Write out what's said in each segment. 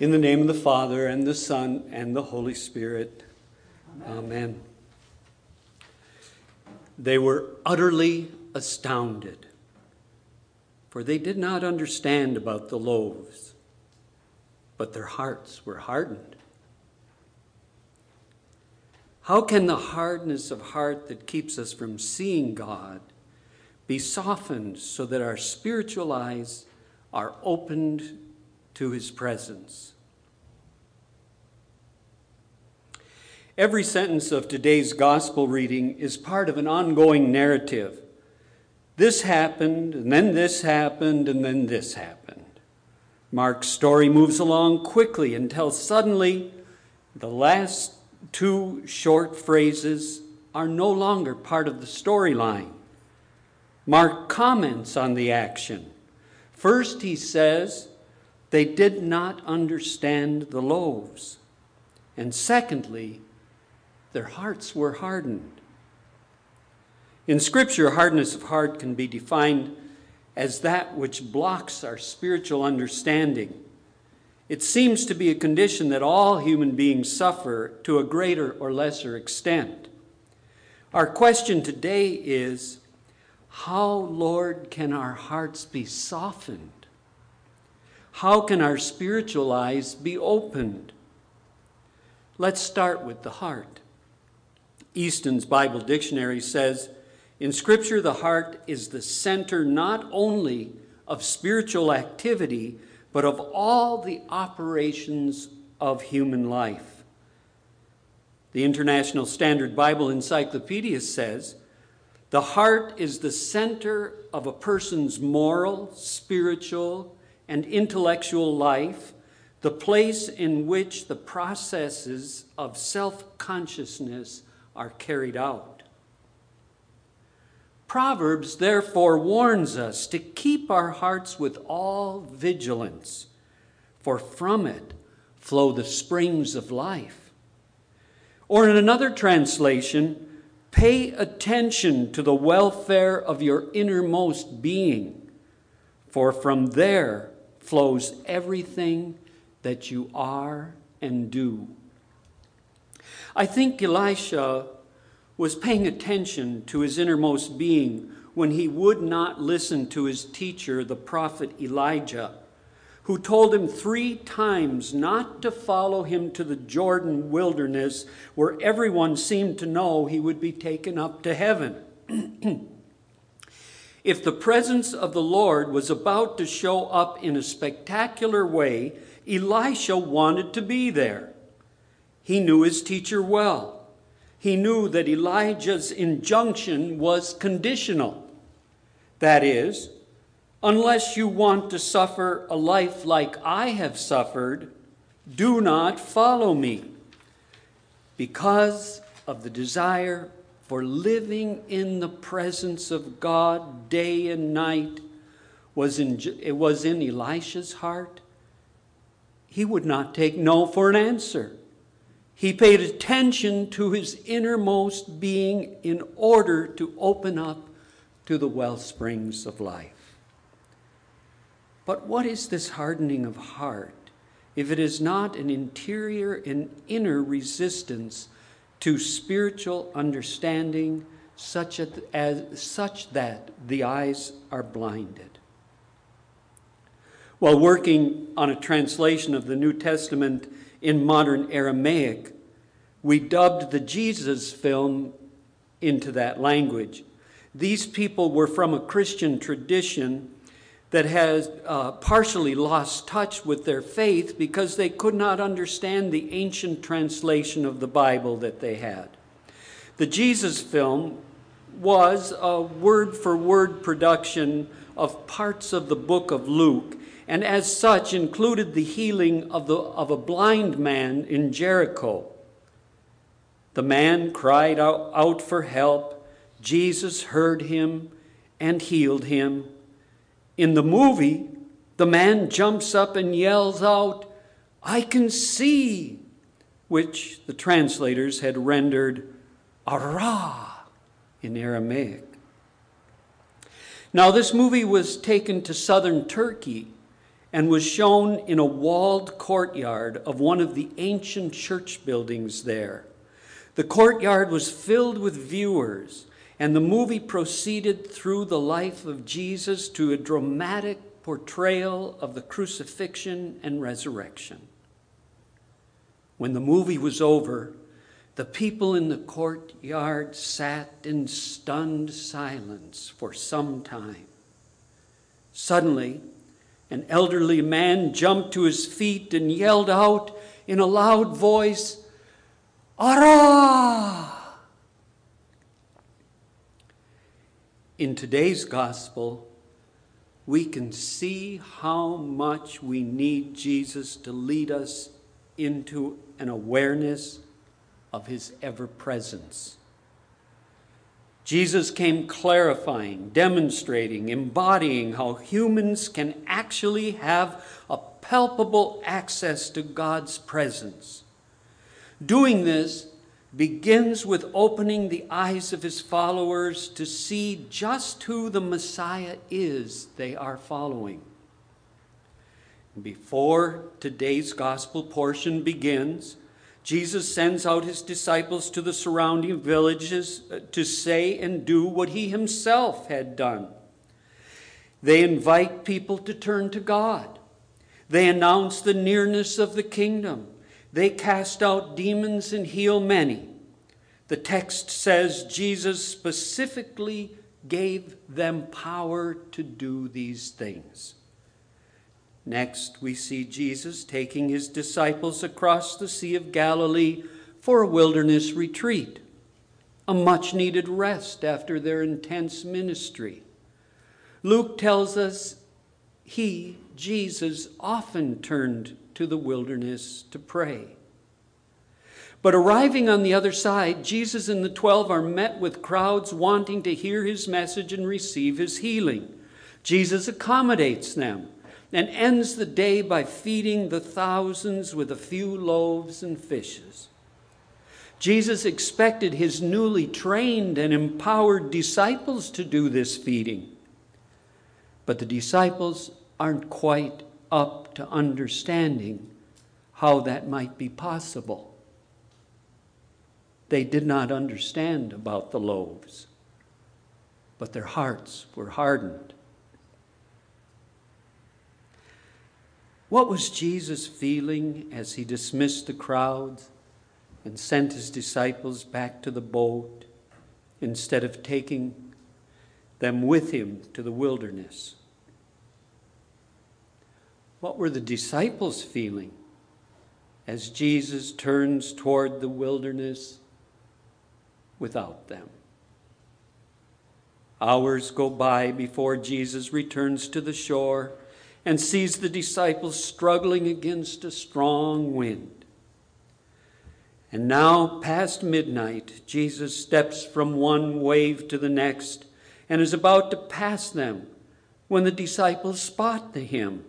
In the name of the Father, and the Son, and the Holy Spirit. Amen. Amen. They were utterly astounded, for they did not understand about the loaves, but their hearts were hardened. How can the hardness of heart that keeps us from seeing God be softened so that our spiritual eyes are opened to his presence? Every sentence of today's gospel reading is part of an ongoing narrative. This happened, and then this happened, and then this happened. Mark's story moves along quickly until suddenly the last two short phrases are no longer part of the storyline. Mark comments on the action. First, he says, they did not understand the loaves. And secondly, their hearts were hardened. In Scripture, hardness of heart can be defined as that which blocks our spiritual understanding. It seems to be a condition that all human beings suffer to a greater or lesser extent. Our question today is how, Lord, can our hearts be softened? How can our spiritual eyes be opened? Let's start with the heart. Easton's Bible Dictionary says In Scripture, the heart is the center not only of spiritual activity, but of all the operations of human life. The International Standard Bible Encyclopedia says the heart is the center of a person's moral, spiritual, and intellectual life, the place in which the processes of self consciousness are carried out. Proverbs therefore warns us to keep our hearts with all vigilance, for from it flow the springs of life. Or in another translation, pay attention to the welfare of your innermost being, for from there flows everything that you are and do. I think Elisha was paying attention to his innermost being when he would not listen to his teacher, the prophet Elijah, who told him three times not to follow him to the Jordan wilderness where everyone seemed to know he would be taken up to heaven. if the presence of the Lord was about to show up in a spectacular way, Elisha wanted to be there. He knew his teacher well. He knew that Elijah's injunction was conditional. That is, unless you want to suffer a life like I have suffered, do not follow me. Because of the desire for living in the presence of God day and night was in, it was in Elisha's heart, he would not take no for an answer. He paid attention to his innermost being in order to open up to the well springs of life. But what is this hardening of heart if it is not an interior and inner resistance to spiritual understanding such, as, such that the eyes are blinded? While working on a translation of the New Testament, in modern Aramaic. We dubbed the Jesus film into that language. These people were from a Christian tradition that has uh, partially lost touch with their faith because they could not understand the ancient translation of the Bible that they had. The Jesus film was a word for word production of parts of the book of Luke and as such included the healing of, the, of a blind man in Jericho. The man cried out, out for help. Jesus heard him and healed him. In the movie, the man jumps up and yells out, I can see, which the translators had rendered Ara in Aramaic. Now, this movie was taken to southern Turkey and was shown in a walled courtyard of one of the ancient church buildings there. The courtyard was filled with viewers, and the movie proceeded through the life of Jesus to a dramatic portrayal of the crucifixion and resurrection. When the movie was over, the people in the courtyard sat in stunned silence for some time. Suddenly, an elderly man jumped to his feet and yelled out in a loud voice, Ara! In today's gospel, we can see how much we need Jesus to lead us into an awareness of his ever presence. Jesus came clarifying, demonstrating, embodying how humans can actually have a palpable access to God's presence. Doing this begins with opening the eyes of his followers to see just who the Messiah is they are following. Before today's gospel portion begins, Jesus sends out his disciples to the surrounding villages uh, to say and do what he himself had done. They invite people to turn to God. They announce the nearness of the kingdom. They cast out demons and heal many. The text says Jesus specifically gave them power to do these things. Next, we see Jesus taking his disciples across the Sea of Galilee for a wilderness retreat, a much needed rest after their intense ministry. Luke tells us he, Jesus, often turned to the wilderness to pray. But arriving on the other side, Jesus and the twelve are met with crowds wanting to hear his message and receive his healing. Jesus accommodates them and ends the day by feeding the thousands with a few loaves and fishes. Jesus expected his newly trained and empowered disciples to do this feeding. But the disciples aren't quite up to understanding how that might be possible. They did not understand about the loaves, but their hearts were hardened. What was Jesus feeling as he dismissed the crowds and sent his disciples back to the boat instead of taking them with him to the wilderness? What were the disciples feeling as Jesus turns toward the wilderness without them? Hours go by before Jesus returns to the shore and sees the disciples struggling against a strong wind. And now, past midnight, Jesus steps from one wave to the next and is about to pass them when the disciples spot the him.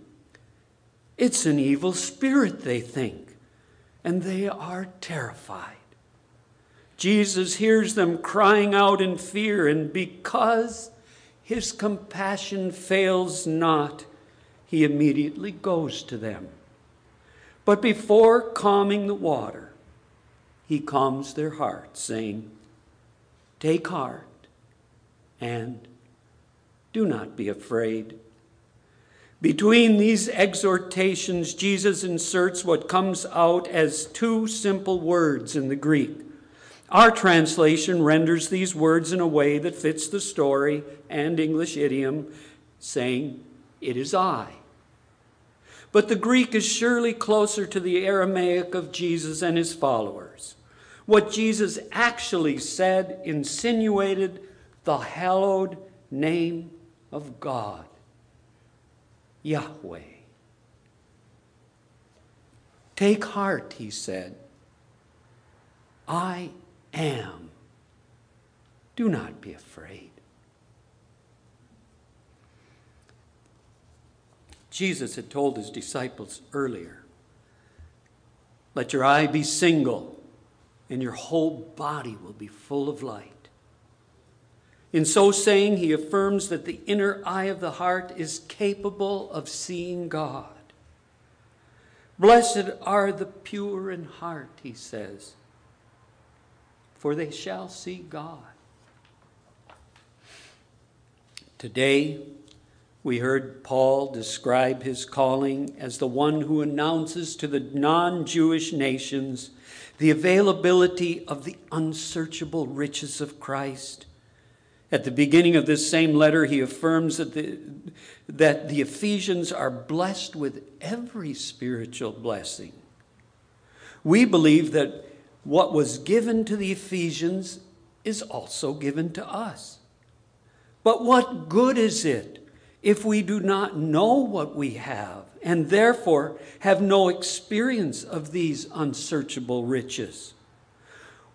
It's an evil spirit, they think, and they are terrified. Jesus hears them crying out in fear, and because his compassion fails not, he immediately goes to them. But before calming the water, he calms their hearts, saying, Take heart and do not be afraid. Between these exhortations, Jesus inserts what comes out as two simple words in the Greek. Our translation renders these words in a way that fits the story and English idiom, saying, It is I. But the Greek is surely closer to the Aramaic of Jesus and his followers. What Jesus actually said insinuated the hallowed name of God, Yahweh. Take heart, he said. I am. Do not be afraid. Jesus had told his disciples earlier let your eye be single, and your whole body will be full of light. In so saying, he affirms that the inner eye of the heart is capable of seeing God. Blessed are the pure in heart, he says, for they shall see God. Today, we heard Paul describe his calling as the one who announces to the non Jewish nations the availability of the unsearchable riches of Christ. At the beginning of this same letter, he affirms that the, that the Ephesians are blessed with every spiritual blessing. We believe that what was given to the Ephesians is also given to us. But what good is it if we do not know what we have and therefore have no experience of these unsearchable riches?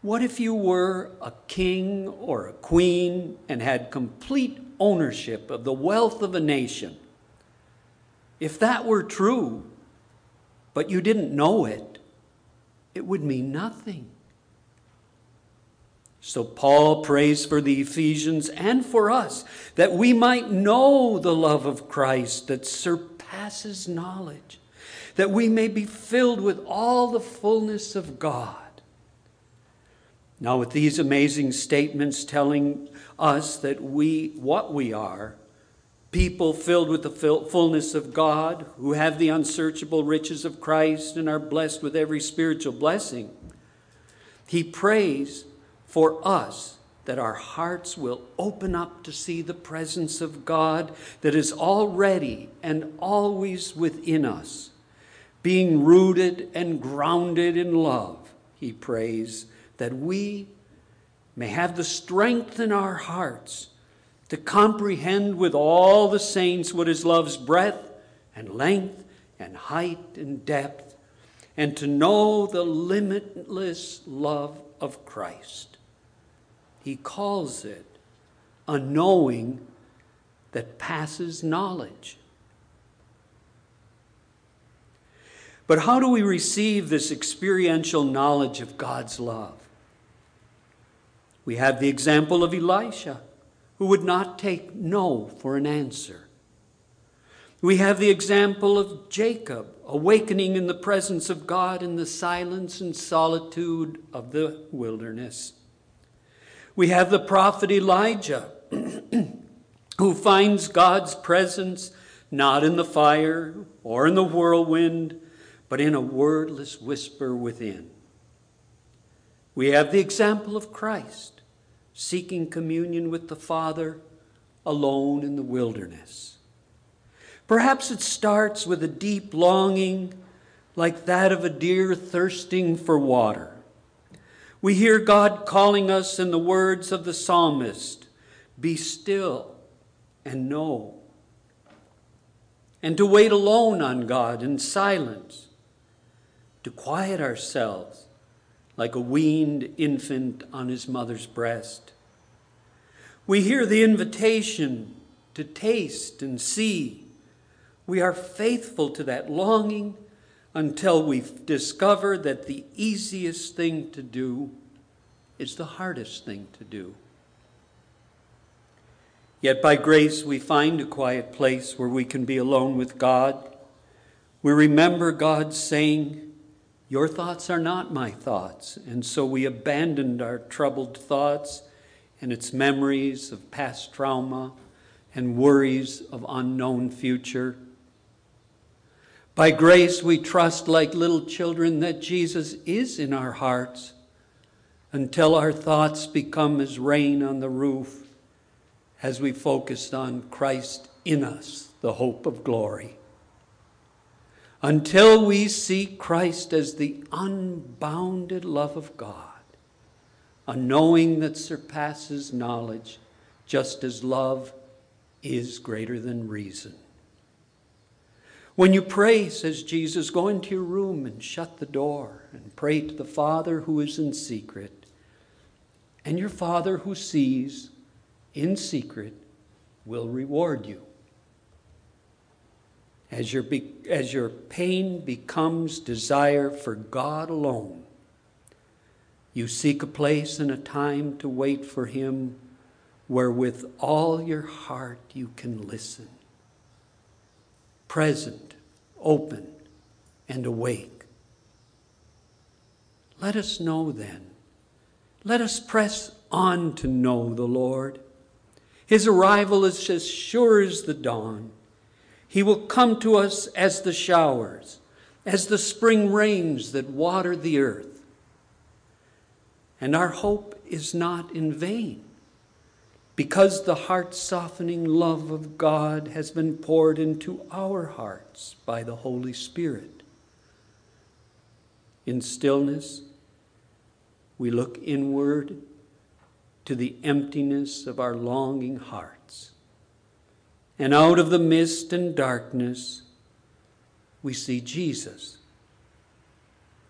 What if you were a king or a queen and had complete ownership of the wealth of a nation? If that were true, but you didn't know it, it would mean nothing. So Paul prays for the Ephesians and for us that we might know the love of Christ that surpasses knowledge, that we may be filled with all the fullness of God. Now, with these amazing statements telling us that we, what we are, people filled with the fullness of God, who have the unsearchable riches of Christ and are blessed with every spiritual blessing, he prays for us that our hearts will open up to see the presence of God that is already and always within us. Being rooted and grounded in love, he prays, that we may have the strength in our hearts to comprehend with all the saints what is love's breadth and length and height and depth, and to know the limitless love of Christ he calls it a knowing that passes knowledge. But how do we receive this experiential knowledge of God's love? We have the example of Elisha, who would not take no for an answer. We have the example of Jacob, awakening in the presence of God in the silence and solitude of the wilderness. We have the prophet Elijah, who finds God's presence not in the fire or in the whirlwind, but in a wordless whisper within. We have the example of Christ, seeking communion with the Father alone in the wilderness. Perhaps it starts with a deep longing like that of a deer thirsting for water. We hear God calling us in the words of the psalmist be still and know. And to wait alone on God in silence, to quiet ourselves like a weaned infant on his mother's breast. We hear the invitation to taste and see. We are faithful to that longing until we discover that the easiest thing to do is the hardest thing to do. Yet by grace we find a quiet place where we can be alone with God. We remember God saying, Your thoughts are not my thoughts. And so we abandoned our troubled thoughts and its memories of past trauma and worries of unknown future by grace, we trust like little children that Jesus is in our hearts until our thoughts become as rain on the roof as we focused on Christ in us, the hope of glory. Until we see Christ as the unbounded love of God, a knowing that surpasses knowledge, just as love is greater than reason. When you pray, says Jesus, go into your room and shut the door and pray to the Father who is in secret. And your Father who sees in secret will reward you. As your, be, as your pain becomes desire for God alone, you seek a place and a time to wait for Him where with all your heart you can listen. Present, open, and awake. Let us know then. Let us press on to know the Lord. His arrival is as sure as the dawn. He will come to us as the showers, as the spring rains that water the earth. And our hope is not in vain, because the heart softening love of God has been poured into our hearts by the Holy Spirit. In stillness, we look inward to the emptiness of our longing hearts. And out of the mist and darkness, we see Jesus.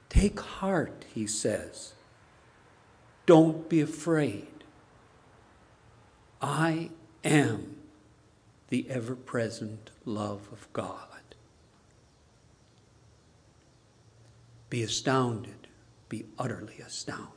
Take heart, he says. Don't be afraid. I am the ever present love of God. Be astounded, be utterly astounded.